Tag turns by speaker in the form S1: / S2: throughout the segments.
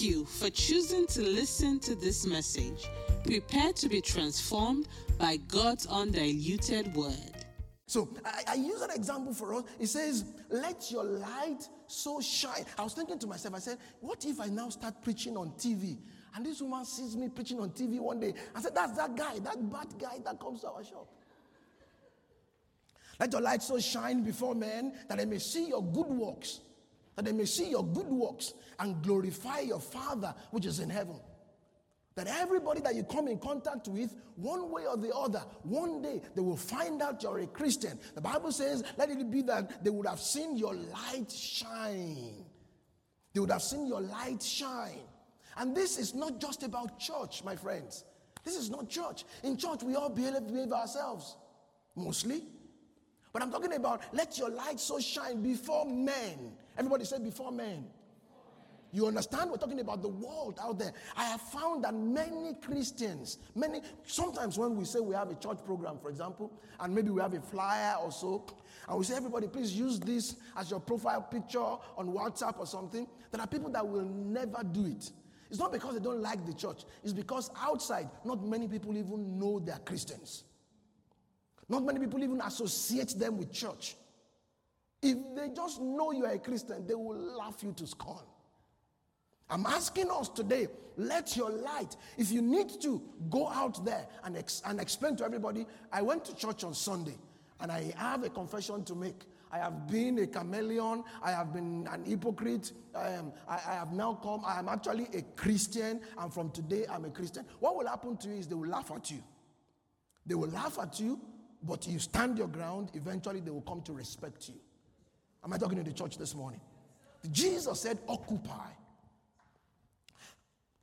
S1: You for choosing to listen to this message. Prepare to be transformed by God's undiluted word.
S2: So I, I, use an example for us. It says, Let your light so shine. I was thinking to myself, I said, What if I now start preaching on TV? And this woman sees me preaching on TV one day. I said, That's that guy, that bad guy that comes to our shop. Let your light so shine before men that they may see your good works that they may see your good works and glorify your Father which is in heaven. That everybody that you come in contact with, one way or the other, one day they will find out you're a Christian. The Bible says, let it be that they would have seen your light shine. They would have seen your light shine. And this is not just about church, my friends. This is not church. In church, we all behave, behave ourselves, mostly. But I'm talking about let your light so shine before men. Everybody say before men. You understand? We're talking about the world out there. I have found that many Christians, many, sometimes when we say we have a church program, for example, and maybe we have a flyer or so, and we say, everybody, please use this as your profile picture on WhatsApp or something, there are people that will never do it. It's not because they don't like the church, it's because outside, not many people even know they're Christians. Not many people even associate them with church. If they just know you are a Christian, they will laugh you to scorn. I'm asking us today, let your light, if you need to, go out there and, ex- and explain to everybody. I went to church on Sunday and I have a confession to make. I have been a chameleon. I have been an hypocrite. Am, I, I have now come. I am actually a Christian. And from today, I'm a Christian. What will happen to you is they will laugh at you. They will laugh at you but you stand your ground, eventually they will come to respect you. Am I talking to the church this morning? Jesus said, Occupy.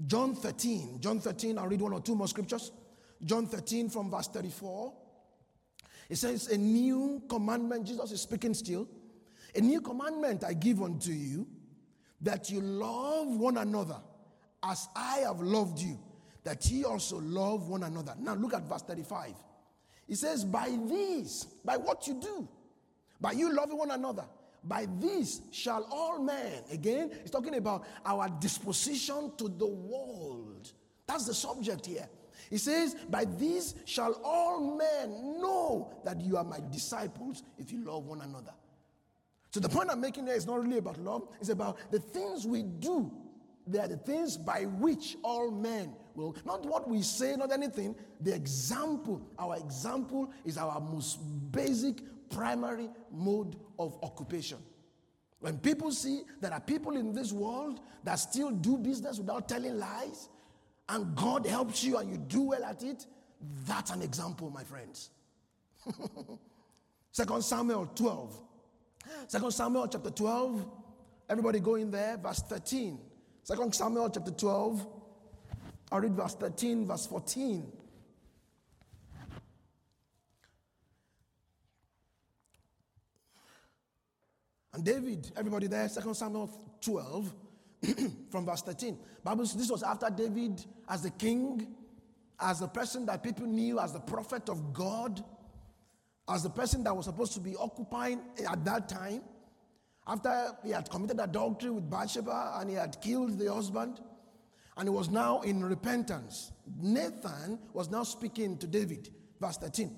S2: John 13, John 13, I'll read one or two more scriptures. John 13 from verse 34. It says, A new commandment, Jesus is speaking still. A new commandment I give unto you, that you love one another as I have loved you, that ye also love one another. Now look at verse 35. He says, By this, by what you do, by you loving one another, by this shall all men, again, he's talking about our disposition to the world. That's the subject here. He says, By this shall all men know that you are my disciples if you love one another. So the point I'm making here is not really about love, it's about the things we do they are the things by which all men will, not what we say, not anything, the example. Our example is our most basic, primary mode of occupation. When people see there are people in this world that still do business without telling lies, and God helps you and you do well at it, that's an example, my friends. Second Samuel 12. Second Samuel chapter 12. Everybody go in there, verse 13. Second Samuel chapter 12, I'll read verse 13, verse 14. And David, everybody there, Second Samuel 12, from verse 13. Bible this was after David as the king, as the person that people knew as the prophet of God, as the person that was supposed to be occupying at that time. After he had committed adultery with Bathsheba and he had killed the husband, and he was now in repentance, Nathan was now speaking to David. Verse 13.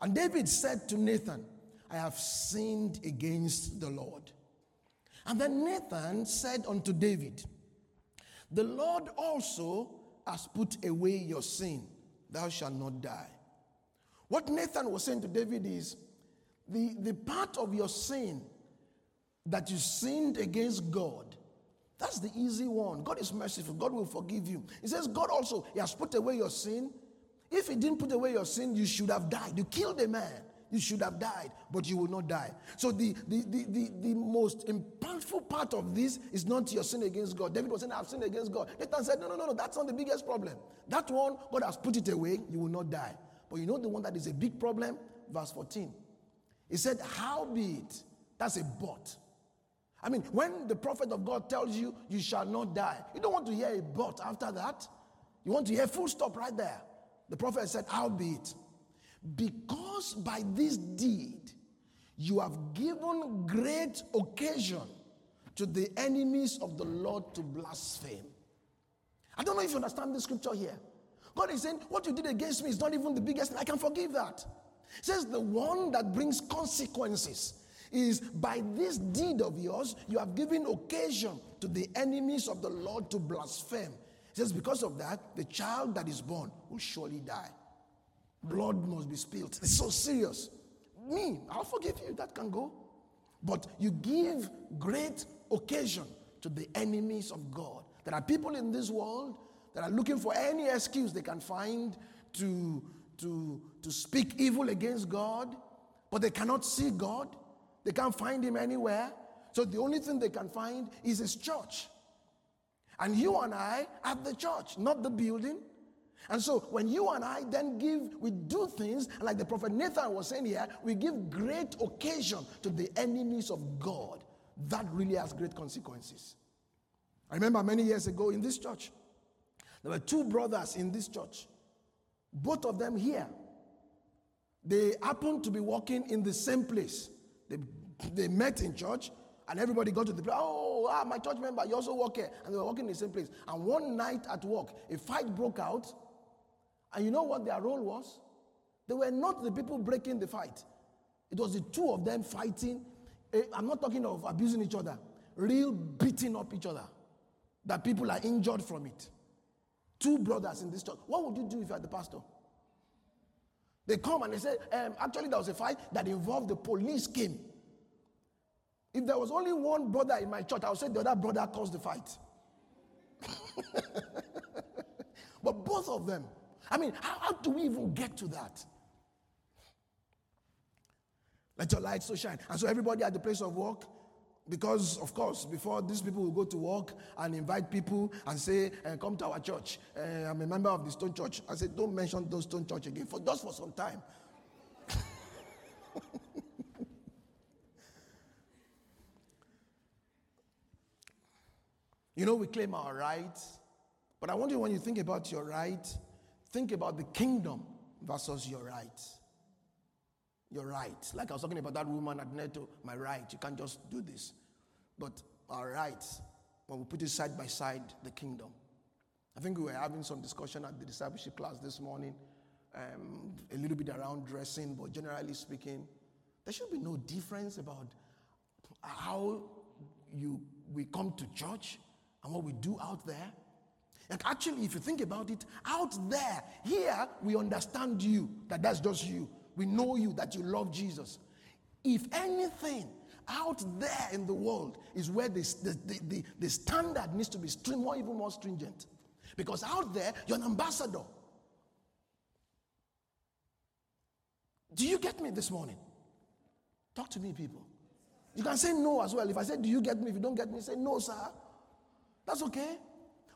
S2: And David said to Nathan, I have sinned against the Lord. And then Nathan said unto David, The Lord also has put away your sin. Thou shalt not die. What Nathan was saying to David is, the, the part of your sin that you sinned against God. That's the easy one. God is merciful. God will forgive you. He says, God also, He has put away your sin. If He didn't put away your sin, you should have died. You killed a man. You should have died, but you will not die. So the, the, the, the, the most impactful part of this is not your sin against God. David was saying, I've sinned against God. Nathan said, No, no, no, no, that's not the biggest problem. That one, God has put it away, you will not die. But you know the one that is a big problem? Verse 14. He said, How be it? That's a but. I mean, when the prophet of God tells you, you shall not die, you don't want to hear a but after that. You want to hear full stop right there. The prophet said, Albeit, because by this deed you have given great occasion to the enemies of the Lord to blaspheme. I don't know if you understand the scripture here. God is saying, What you did against me is not even the biggest, I can forgive that. It says, The one that brings consequences is by this deed of yours, you have given occasion to the enemies of the Lord to blaspheme. It says, Because of that, the child that is born will surely die. Blood must be spilled. It's so serious. Me, I'll forgive you. That can go. But you give great occasion to the enemies of God. There are people in this world that are looking for any excuse they can find to, to, to speak evil against God, but they cannot see God. They can't find Him anywhere. So the only thing they can find is His church. And you and I at the church, not the building. And so when you and I then give, we do things, like the prophet Nathan was saying here, we give great occasion to the enemies of God. That really has great consequences. I remember many years ago in this church, there were two brothers in this church, both of them here. They happened to be working in the same place. They, they met in church, and everybody got to the place. Oh, ah, my church member, you also work here. And they were working in the same place. And one night at work, a fight broke out. And you know what their role was? They were not the people breaking the fight, it was the two of them fighting. I'm not talking of abusing each other, real beating up each other. That people are injured from it. Two brothers in this church. What would you do if you are the pastor? They come and they say, um, actually, there was a fight that involved the police came. If there was only one brother in my church, I would say the other brother caused the fight. but both of them, I mean, how, how do we even get to that? Let your light so shine. And so everybody at the place of work, because of course, before these people will go to work and invite people and say, uh, "Come to our church." Uh, I'm a member of the Stone Church. I said, "Don't mention those Stone Church again for just for some time." You know, we claim our rights, but I want you, when you think about your right, think about the kingdom versus your right. Your right. Like I was talking about that woman at Netto, my right. You can't just do this. But our rights, when we put it side by side, the kingdom. I think we were having some discussion at the discipleship class this morning, um, a little bit around dressing, but generally speaking, there should be no difference about how you we come to church and what we do out there. And actually, if you think about it, out there, here, we understand you, that that's just you. We know you, that you love Jesus. If anything, out there in the world is where the, the, the, the standard needs to be more, even more stringent. Because out there, you're an ambassador. Do you get me this morning? Talk to me, people. You can say no as well. If I say, Do you get me? If you don't get me, say no, sir. That's okay.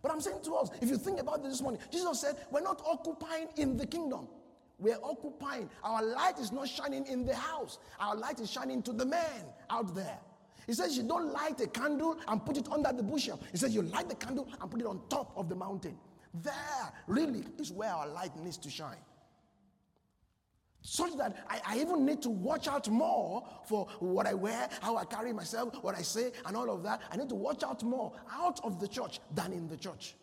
S2: But I'm saying to us, if you think about this morning, Jesus said, We're not occupying in the kingdom. We're occupying. Our light is not shining in the house, our light is shining to the man out there. He says, You don't light a candle and put it under the bushel. He says, You light the candle and put it on top of the mountain. There, really, is where our light needs to shine such that I, I, even need to watch out more for what I wear, how I carry myself, what I say, and all of that. I need to watch out more out of the church than in the church.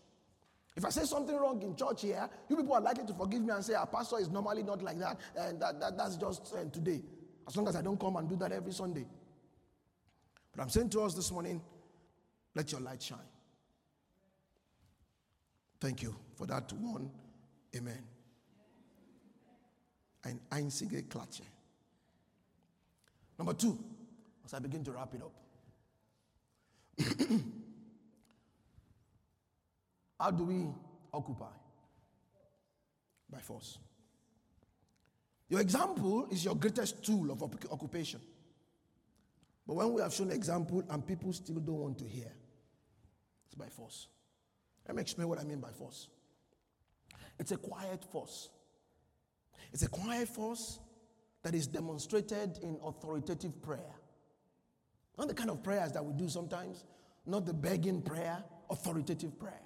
S2: If I say something wrong in church here, you people are likely to forgive me and say, Our pastor is normally not like that, and that, that that's just uh, today. As long as I don't come and do that every Sunday. But I'm saying to us this morning, let your light shine. Thank you for that one. Amen ein einzige Klatsche. Number two, as I begin to wrap it up. How do we occupy? By force. Your example is your greatest tool of occupation. But when we have shown example and people still don't want to hear, it's by force. Let me explain what I mean by force. It's a quiet force. It's a quiet force that is demonstrated in authoritative prayer. Not the kind of prayers that we do sometimes, not the begging prayer, authoritative prayer.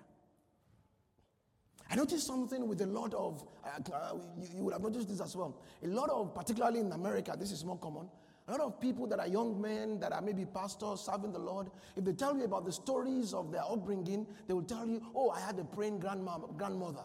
S2: I noticed something with a lot of, uh, uh, you, you, would have noticed this as well. A lot of, particularly in America, this is more common, A lot of people that are young men, that are maybe pastors serving the Lord, if they tell you about the stories of their upbringing, they will tell you, Oh, I had a praying grandma, grandmother.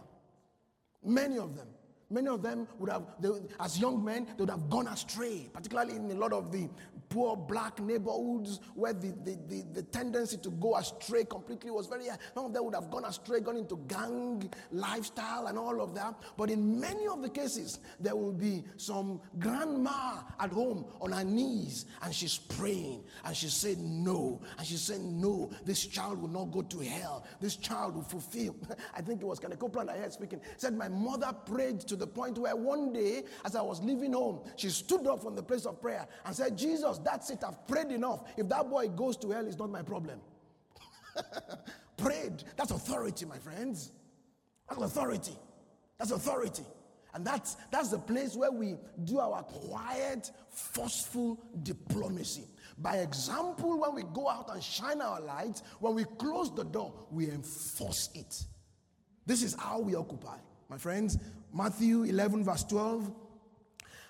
S2: Many of them. Many of them would have, they, as young men, they would have gone astray, particularly in a lot of the poor black neighborhoods where the, the, the, the, tendency to go astray completely was very high. Some of them would have gone astray, gone into gang lifestyle and all of that. But in many of the cases, there will be some grandma at home on her knees and she's praying and she said no. And she said, No, this child will not go to hell. This child will fulfill. I think it was Kenneth Copeland I heard speaking. Said, My mother prayed to the point where one day, as I was leaving home, she stood up from the place of prayer and said, Jesus, that's it. I've prayed enough. If that boy goes to hell, it's not my problem. Prayed. That's authority, my friends. That's authority. That's authority. And that's, that's the place where we do our quiet, forceful diplomacy. By example, when we go out and shine our light, when we close the door, we enforce it. This is how we occupy. My friends, Matthew 11, verse 12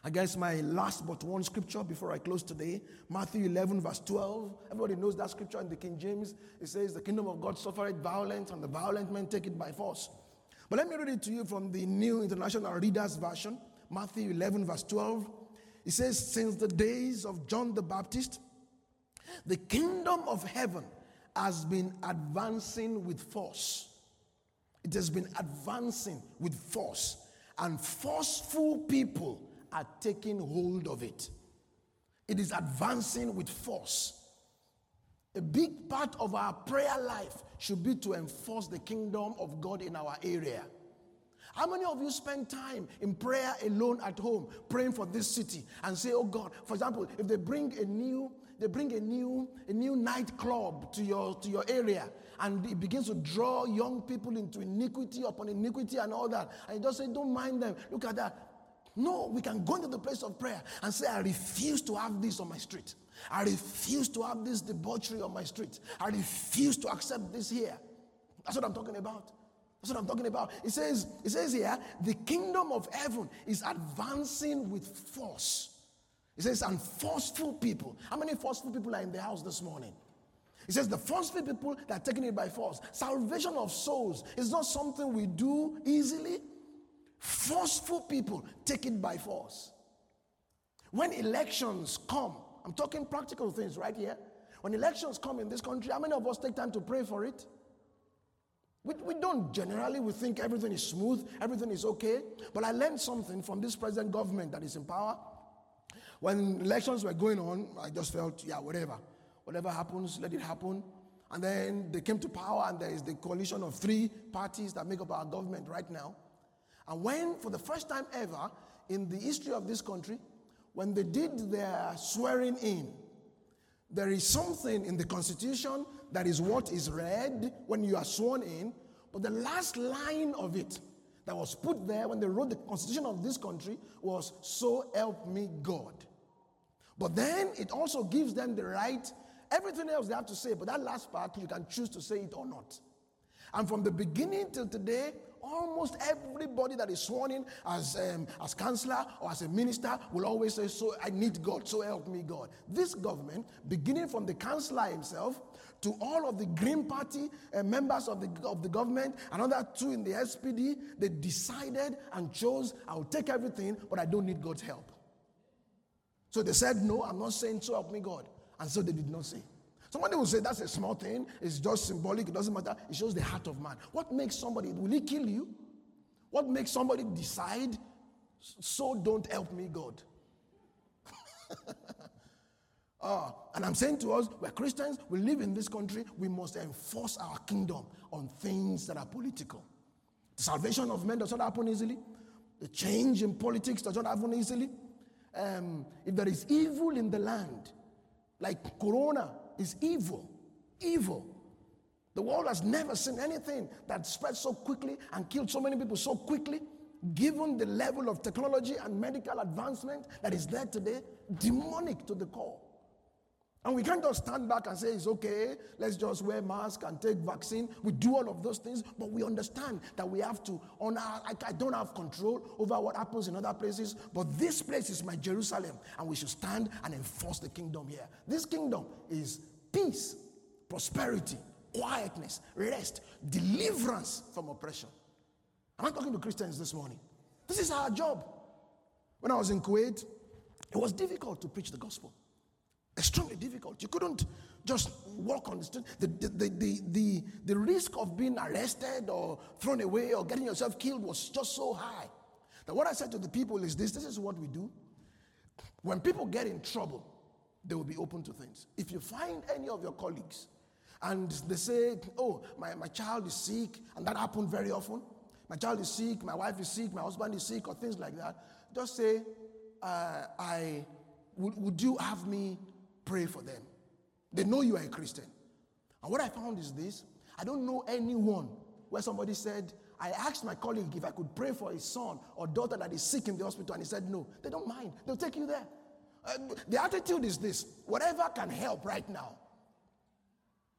S2: I guess my last but one scripture before I close today, Matthew 11, verse 12. Everybody knows that scripture in the King James. It says, The kingdom of God suffereth violence, and the violent men take it by force. But let me read it to you from the New International Reader's Version, Matthew 11, verse 12. It says, Since the days of John the Baptist, the kingdom of heaven has been advancing with force. It has been advancing with force, and forceful people are taking hold of it. It is advancing with force. A big part of our prayer life should be to enforce the kingdom of God in our area. How many of you spend time in prayer alone at home, praying for this city and say, Oh God, for example, if they bring a new they bring a new a new nightclub to your to your area and it begins to draw young people into iniquity upon iniquity and all that and you just say don't mind them look at that no, we can go into the place of prayer and say, I refuse to have this on my street. I refuse to have this debauchery on my street. I refuse to accept this here. That's what I'm talking about. That's what I'm talking about. It says, it says here, the kingdom of heaven is advancing with force. It says, and forceful people. How many forceful people are in the house this morning? It says the forceful people that are taking it by force. Salvation of souls is not something we do easily. Forceful people take it by force. When elections come, I'm talking practical things right here. When elections come in this country, how many of us take time to pray for it? We, we don't generally, we think everything is smooth, everything is okay. But I learned something from this present government that is in power. When elections were going on, I just felt, yeah, whatever. Whatever happens, let it happen. And then they came to power, and there is the coalition of three parties that make up our government right now. And when, for the first time ever in the history of this country, when they did their swearing in, there is something in the Constitution that is what is read when you are sworn in, but the last line of it that was put there when they wrote the Constitution of this country was, So help me God. But then it also gives them the right, everything else they have to say, but that last part, you can choose to say it or not. And from the beginning till today, almost everybody that is sworn in as, um, as chancellor or as a minister will always say, So I need God, so help me God. This government, beginning from the chancellor himself to all of the Green Party uh, members of the, of the government, another two in the SPD, they decided and chose, I'll take everything, but I don't need God's help. So they said, No, I'm not saying, So help me God. And so they did not say. Somebody will say that's a small thing, it's just symbolic, it doesn't matter. It shows the heart of man. What makes somebody, will he kill you? What makes somebody decide, so don't help me, God? uh, and I'm saying to us, we're Christians, we live in this country, we must enforce our kingdom on things that are political. The salvation of men does not happen easily, the change in politics does not happen easily. Um, if there is evil in the land, like corona, is evil. Evil. The world has never seen anything that spread so quickly and killed so many people so quickly, given the level of technology and medical advancement that is there today, demonic to the core. And we can't just stand back and say it's okay, let's just wear mask and take vaccine. We do all of those things, but we understand that we have to on our, I, I don't have control over what happens in other places, but this place is my Jerusalem, and we should stand and enforce the kingdom here. This kingdom is peace, prosperity, quietness, rest, deliverance from oppression. I'm not talking to Christians this morning. This is our job. When I was in Kuwait, it was difficult to preach the gospel extremely difficult. You couldn't just walk on the street. The, the, the, the, the, risk of being arrested or thrown away or getting yourself killed was just so high. That what I said to the people is this this is what we do. When people get in trouble, they will be open to things. If you find any of your colleagues and they say, Oh, my, my child is sick, and that happened very often. My child is sick, my wife is sick, my husband is sick, or things like that. Just say, uh, I would, would you have me pray for them. They know you are a Christian. And what I found is this I don't know anyone where somebody said, I asked my colleague if I could pray for his son or daughter that is sick in the hospital, and he said no. They don't mind, they'll take you there. Uh, the attitude is this whatever can help right now,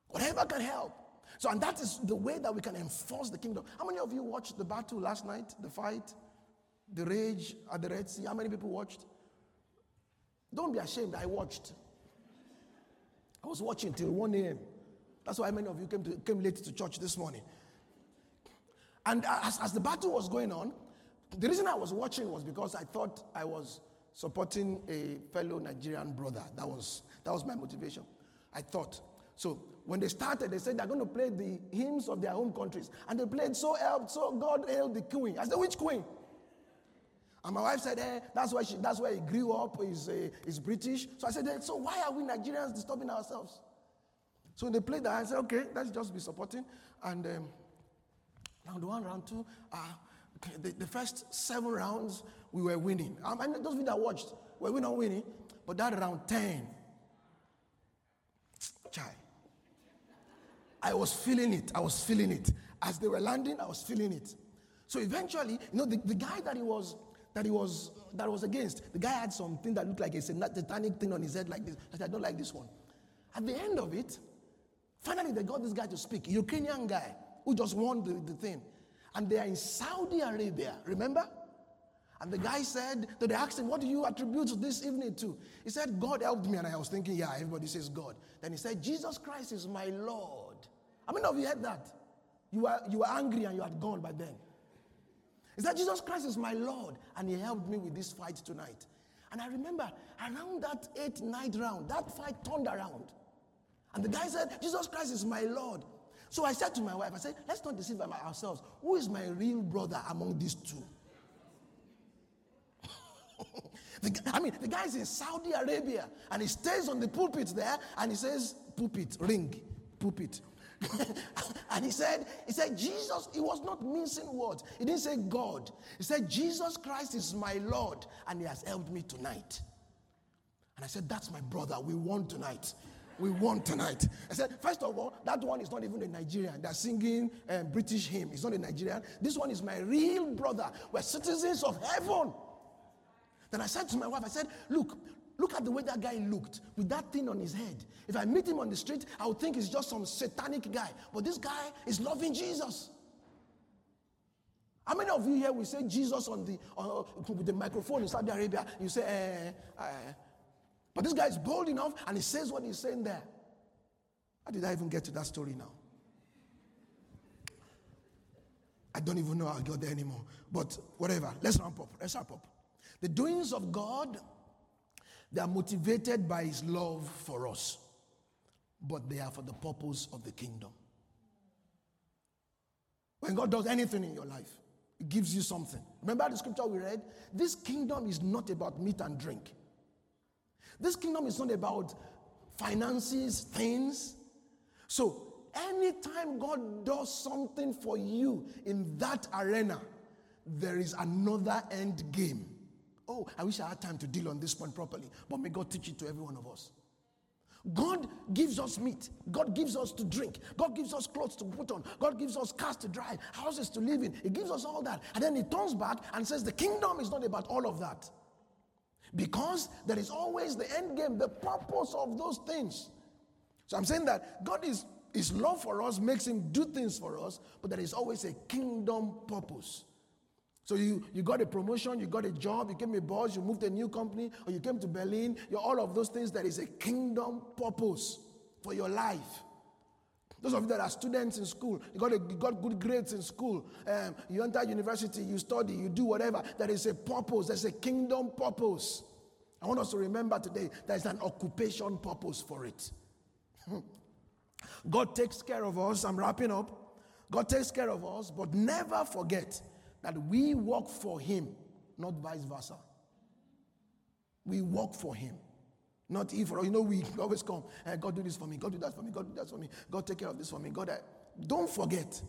S2: whatever can help. So, and that is the way that we can enforce the kingdom. How many of you watched the battle last night, the fight, the rage at the Red Sea? How many people watched? Don't be ashamed, I watched. I was watching till 1 a.m. That's why many of you came, to, came late to church this morning. And as, as the battle was going on, the reason I was watching was because I thought I was supporting a fellow Nigerian brother. That was, that was my motivation. I thought. So when they started, they said they're going to play the hymns of their home countries. And they played So Help, So God Hail the Queen. I said, which queen? And my wife said, eh, that's why she, that's where he grew up, he's, uh, he's British. So I said, so why are we Nigerians disturbing ourselves? So they played that. I said, okay, let's just be supporting. And um, round one, round two, uh, the, the, first seven rounds, we were winning. Um, and those of you that watched, we're not winning. But that round 10, chai. I was feeling it. I was feeling it. As they were landing, I was feeling it. So eventually, you know, the, the guy that he was that he was that was against. The guy had something that looked like a satanic thing on his head like this. I said, I don't like this one. At the end of it, finally they got this guy to speak, Ukrainian guy who just won the, the thing. And they are in Saudi Arabia, remember? And the guy said, so they asked him, What do you attribute this evening to? He said, God helped me. And I was thinking, Yeah, everybody says God. Then he said, Jesus Christ is my Lord. How many of you heard that? You were, you were angry and you had gone by then. He said, Jesus Christ is my Lord, and He helped me with this fight tonight. And I remember around that eighth, ninth round, that fight turned around. And the guy said, Jesus Christ is my Lord. So I said to my wife, I said, let's not deceive by ourselves. Who is my real brother among these two? the, I mean, the guy is in Saudi Arabia and he stays on the pulpit there and he says, pulpit, ring, pulpit. and he said, he said, Jesus, he was not mincing words. He didn't say God. He said, Jesus Christ is my Lord, and he has helped me tonight. And I said, That's my brother. We won tonight. We won tonight. I said, First of all, that one is not even a Nigerian. They're singing um, British hymn. He's not a Nigerian. This one is my real brother. We're citizens of heaven. Then I said to my wife, I said, Look, Look at the way that guy looked with that thing on his head. If I meet him on the street, I would think he's just some satanic guy. But this guy is loving Jesus. How many of you here will say Jesus on the uh, with the microphone in Saudi Arabia? You say, eh, eh. but this guy is bold enough and he says what he's saying there. How did I even get to that story now? I don't even know how I got there anymore. But whatever, let's ramp up. Let's ramp up. The doings of God they are motivated by his love for us, but they are for the purpose of the kingdom. When God does anything in your life, He gives you something. Remember the scripture we read? This kingdom is not about meat and drink. This kingdom is not about finances, things. So, anytime God does something for you in that arena, there is another end game. Oh, I wish I had time to deal on this point properly, but may God teach it to every one of us. God gives us meat. God gives us to drink. God gives us clothes to put on. God gives us cars to drive, houses to live in. He gives us all that. And then he turns back and says, The kingdom is not about all of that. Because there is always the end game, the purpose of those things. So I'm saying that God is his love for us makes him do things for us, but there is always a kingdom purpose. So you, you got a promotion, you got a job, you came a boss, you moved to a new company, or you came to Berlin, you're all of those things, there is a kingdom purpose for your life. Those of you that are students in school, you got, a, you got good grades in school, um, you enter university, you study, you do whatever. There is a purpose, there's a kingdom purpose. I want us to remember today there's an occupation purpose for it. God takes care of us. I'm wrapping up. God takes care of us, but never forget that we work for Him, not vice versa. We work for Him. Not if, you know, we always come, hey, God do this for me, God do that for me, God do that for me, God take care of this for me, God. I, don't forget,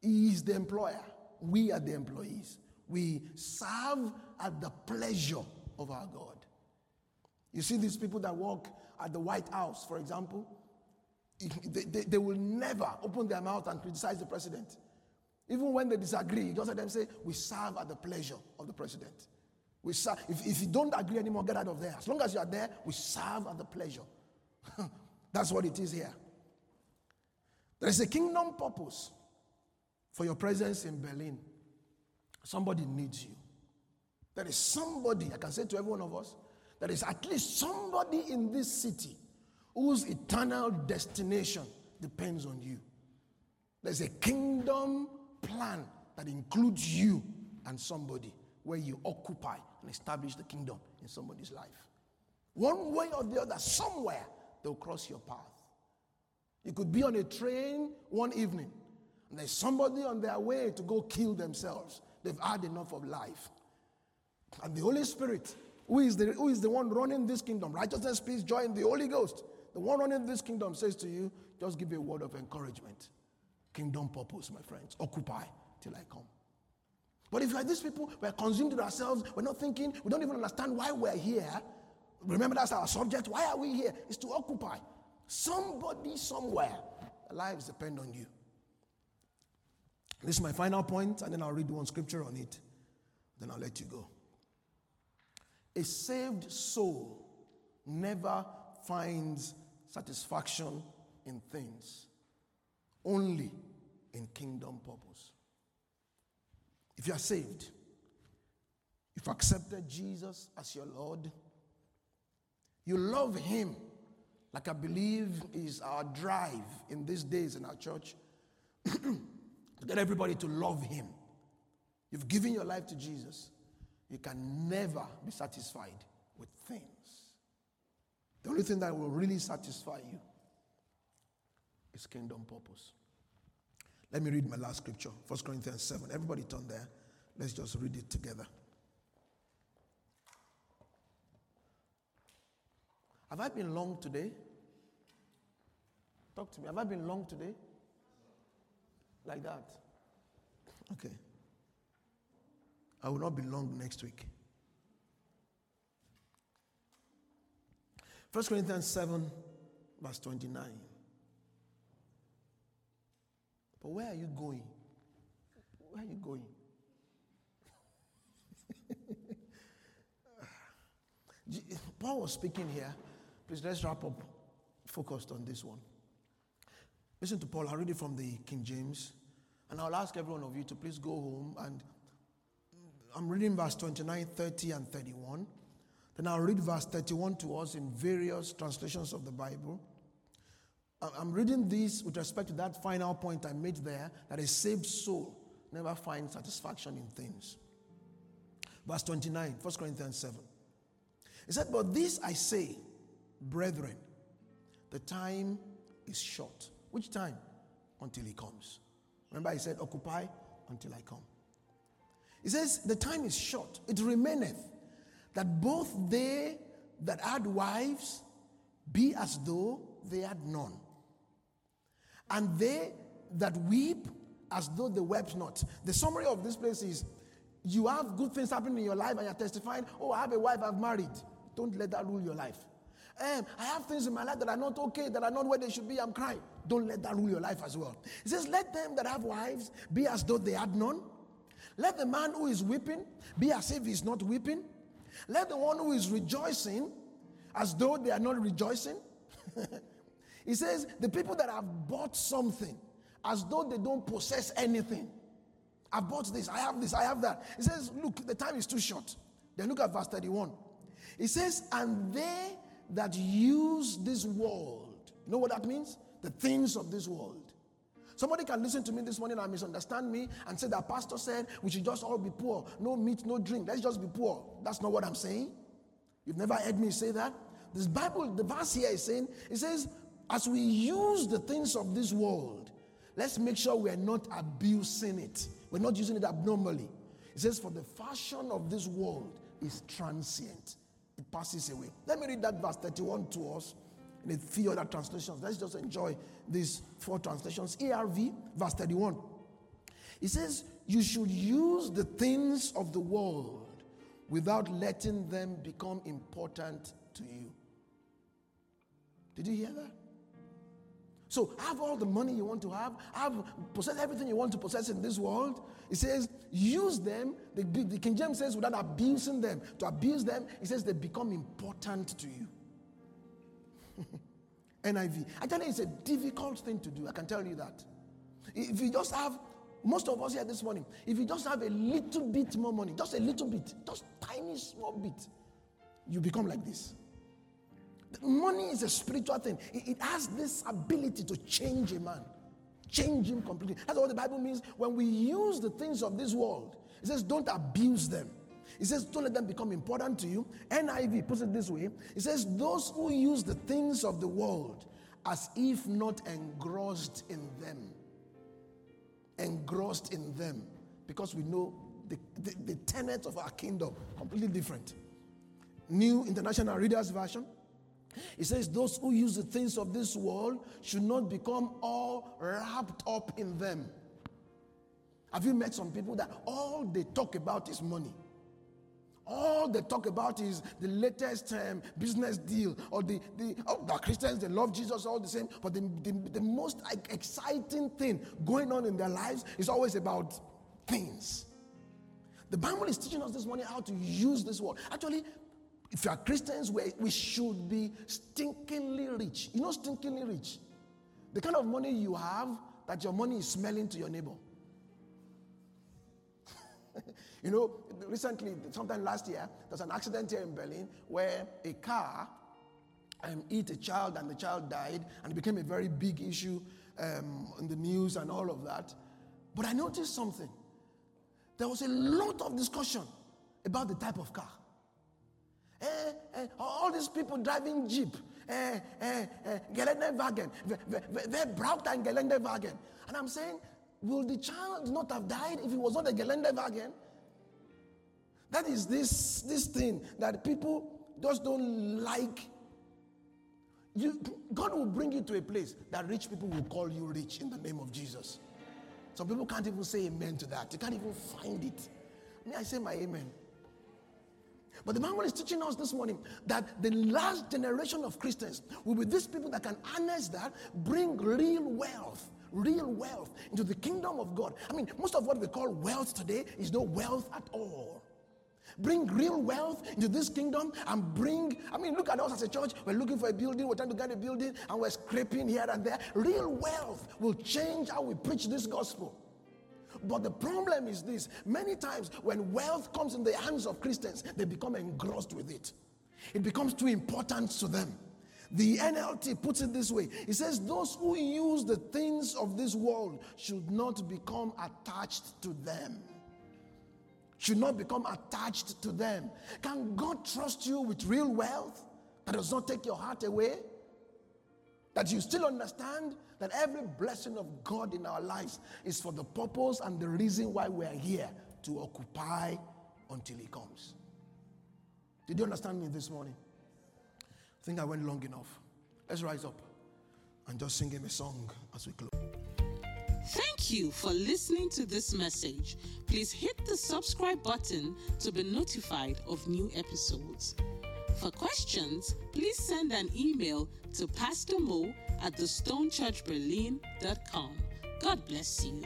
S2: He is the employer. We are the employees. We serve at the pleasure of our God. You see these people that work at the White House, for example, they, they, they, will never open their mouth and criticize the president. Even when they disagree, you just let them say, We serve at the pleasure of the president. We serve. If, if you don't agree anymore, get out of there. As long as you are there, we serve at the pleasure. That's what it is here. There is a kingdom purpose for your presence in Berlin. Somebody needs you. There is somebody, I can say to every one of us, there is at least somebody in this city whose eternal destination depends on you. There's a kingdom plan that includes you and somebody where you occupy and establish the kingdom in somebody's life. One way or the other, somewhere, they'll cross your path. You could be on a train one evening, and there's somebody on their way to go kill themselves. They've had enough of life. And the Holy Spirit, who is the, who is the one running this kingdom, righteousness, peace, joy, and the Holy Ghost, the one running this kingdom says to you, just give a word of encouragement. Kingdom purpose, my friends. Occupy till I come. But if you're these people, we're consumed with ourselves, we're not thinking, we don't even understand why we're here. Remember, that's our subject. Why are we here? It's to occupy. Somebody somewhere, lives depend on you. This is my final point, and then I'll read one scripture on it. Then I'll let you go. A saved soul never finds satisfaction in things, only in kingdom purpose. If you are saved, if you accepted Jesus as your Lord, you love Him, like I believe is our drive in these days in our church, to get everybody to love Him. You've given your life to Jesus, you can never be satisfied with things. The only thing that will really satisfy you is kingdom purpose. Let me read my last scripture, 1 Corinthians 7. Everybody turn there. Let's just read it together. Have I been long today? Talk to me. Have I been long today? Like that? Okay. I will not be long next week. 1 Corinthians 7, verse 29. But where are you going? Where are you going? Paul was speaking here. Please let's wrap up focused on this one. Listen to Paul. I'll read it from the King James. And I'll ask every one of you to please go home and mm, I'm reading verse 29, 30, and 31. Then I'll read verse 31 to us in various translations of the Bible. I'm reading this with respect to that final point I made there that a saved soul never finds satisfaction in things. Verse 29, 1 Corinthians 7. He said, But this I say, brethren, the time is short. Which time? Until he comes. Remember, he said, Occupy until I come. He says, The time is short. It remaineth that both they that had wives be as though they had none, and they that weep as though they wept not. The summary of this place is you have good things happening in your life and you're testifying, oh, I have a wife, I've married. Don't let that rule your life. Um, I have things in my life that are not okay, that are not where they should be. I'm crying. Don't let that rule your life as well. He says, Let them that have wives be as though they had none. Let the man who is weeping be as if he's not weeping. Let the one who is rejoicing as though they are not rejoicing. he says, the people that have bought something as though they don't possess anything. I bought this, I have this, I have that. He says, Look, the time is too short. Then look at verse 31. He says, And they that use this world, you know what that means? The things of this world. Somebody can listen to me this morning and misunderstand me and say that pastor said we should just all be poor. No meat, no drink. Let's just be poor. That's not what I'm saying. You've never heard me say that. This Bible, the verse here is saying, it says, as we use the things of this world, let's make sure we're not abusing it. We're not using it abnormally. It says, for the fashion of this world is transient. It passes away. Let me read that verse 31 to us in a few other translations. Let's just enjoy these four translations. ERV, verse 31. It says, You should use the things of the world without letting them become important to you. Did you hear that? So have all the money you want to have, have possess everything you want to possess in this world. It says use them. The, the King James says without abusing them. To abuse them, it says they become important to you. NIV. Actually, it's a difficult thing to do. I can tell you that. If you just have, most of us here this morning, if you just have a little bit more money, just a little bit, just tiny small bit, you become like this. Money is a spiritual thing. It, has this ability to change a man, change him completely. That's what the Bible means when we use the things of this world. It says, don't abuse them. It says, don't let them become important to you. NIV puts it this way it says, those who use the things of the world as if not engrossed in them. Engrossed in them. Because we know the, the, the tenet of our kingdom completely different. New International Reader's Version. It says, Those who use the things of this world should not become all wrapped up in them. Have you met some people that all they talk about is money? All they talk about is the latest um, business deal, or the, the, oh, the Christians, they love Jesus all the same, but the, the, the most exciting thing going on in their lives is always about things. The Bible is teaching us this morning how to use this word. Actually, if you are Christians, we, should be stinkingly rich. You know, stinkingly rich? The kind of money you have that your money is smelling to your neighbor. You know, recently, sometime last year, there was an accident here in Berlin where a car um, hit a child and the child died, and it became a very big issue um, in the news and all of that. But I noticed something. There was a lot of discussion about the type of car. Eh, eh, all these people driving Jeep, eh, eh, eh, Geländewagen, they braucht ein Geländewagen. And I'm saying, will the child not have died if it was not a Geländewagen? That is this, this thing that people just don't like. You, God will bring you to a place that rich people will call you rich in the name of Jesus. Some people can't even say amen to that. You can't even find it. May I say my amen? But the Bible is teaching us this morning that the last generation of Christians will be these people that can harness that, bring real wealth, real wealth into the kingdom of God. I mean, most of what we call wealth today is no wealth at all bring real wealth into this kingdom and bring, I mean, look at us as a church. We're looking for a building, we're trying to get a building, and we're scraping here and there. Real wealth will change how we preach this gospel. But the problem is this many times when wealth comes in the hands of Christians, they become engrossed with it. It becomes too important to them. The NLT puts it this way it says, Those who use the things of this world should not become attached to them should not become attached to them. Can God trust you with real wealth that does not take your heart away? That you still understand that every blessing of God in our lives is for the purpose and the reason why we are here to occupy until He comes. Did you understand me this morning? I think I went long enough. Let's rise up and just sing Him a song as we close.
S1: Thank you for listening to this message. Please hit the subscribe button to be notified of new episodes. For questions, please send an email to Pastor Mo at thestonechurchberlin.com. God bless you.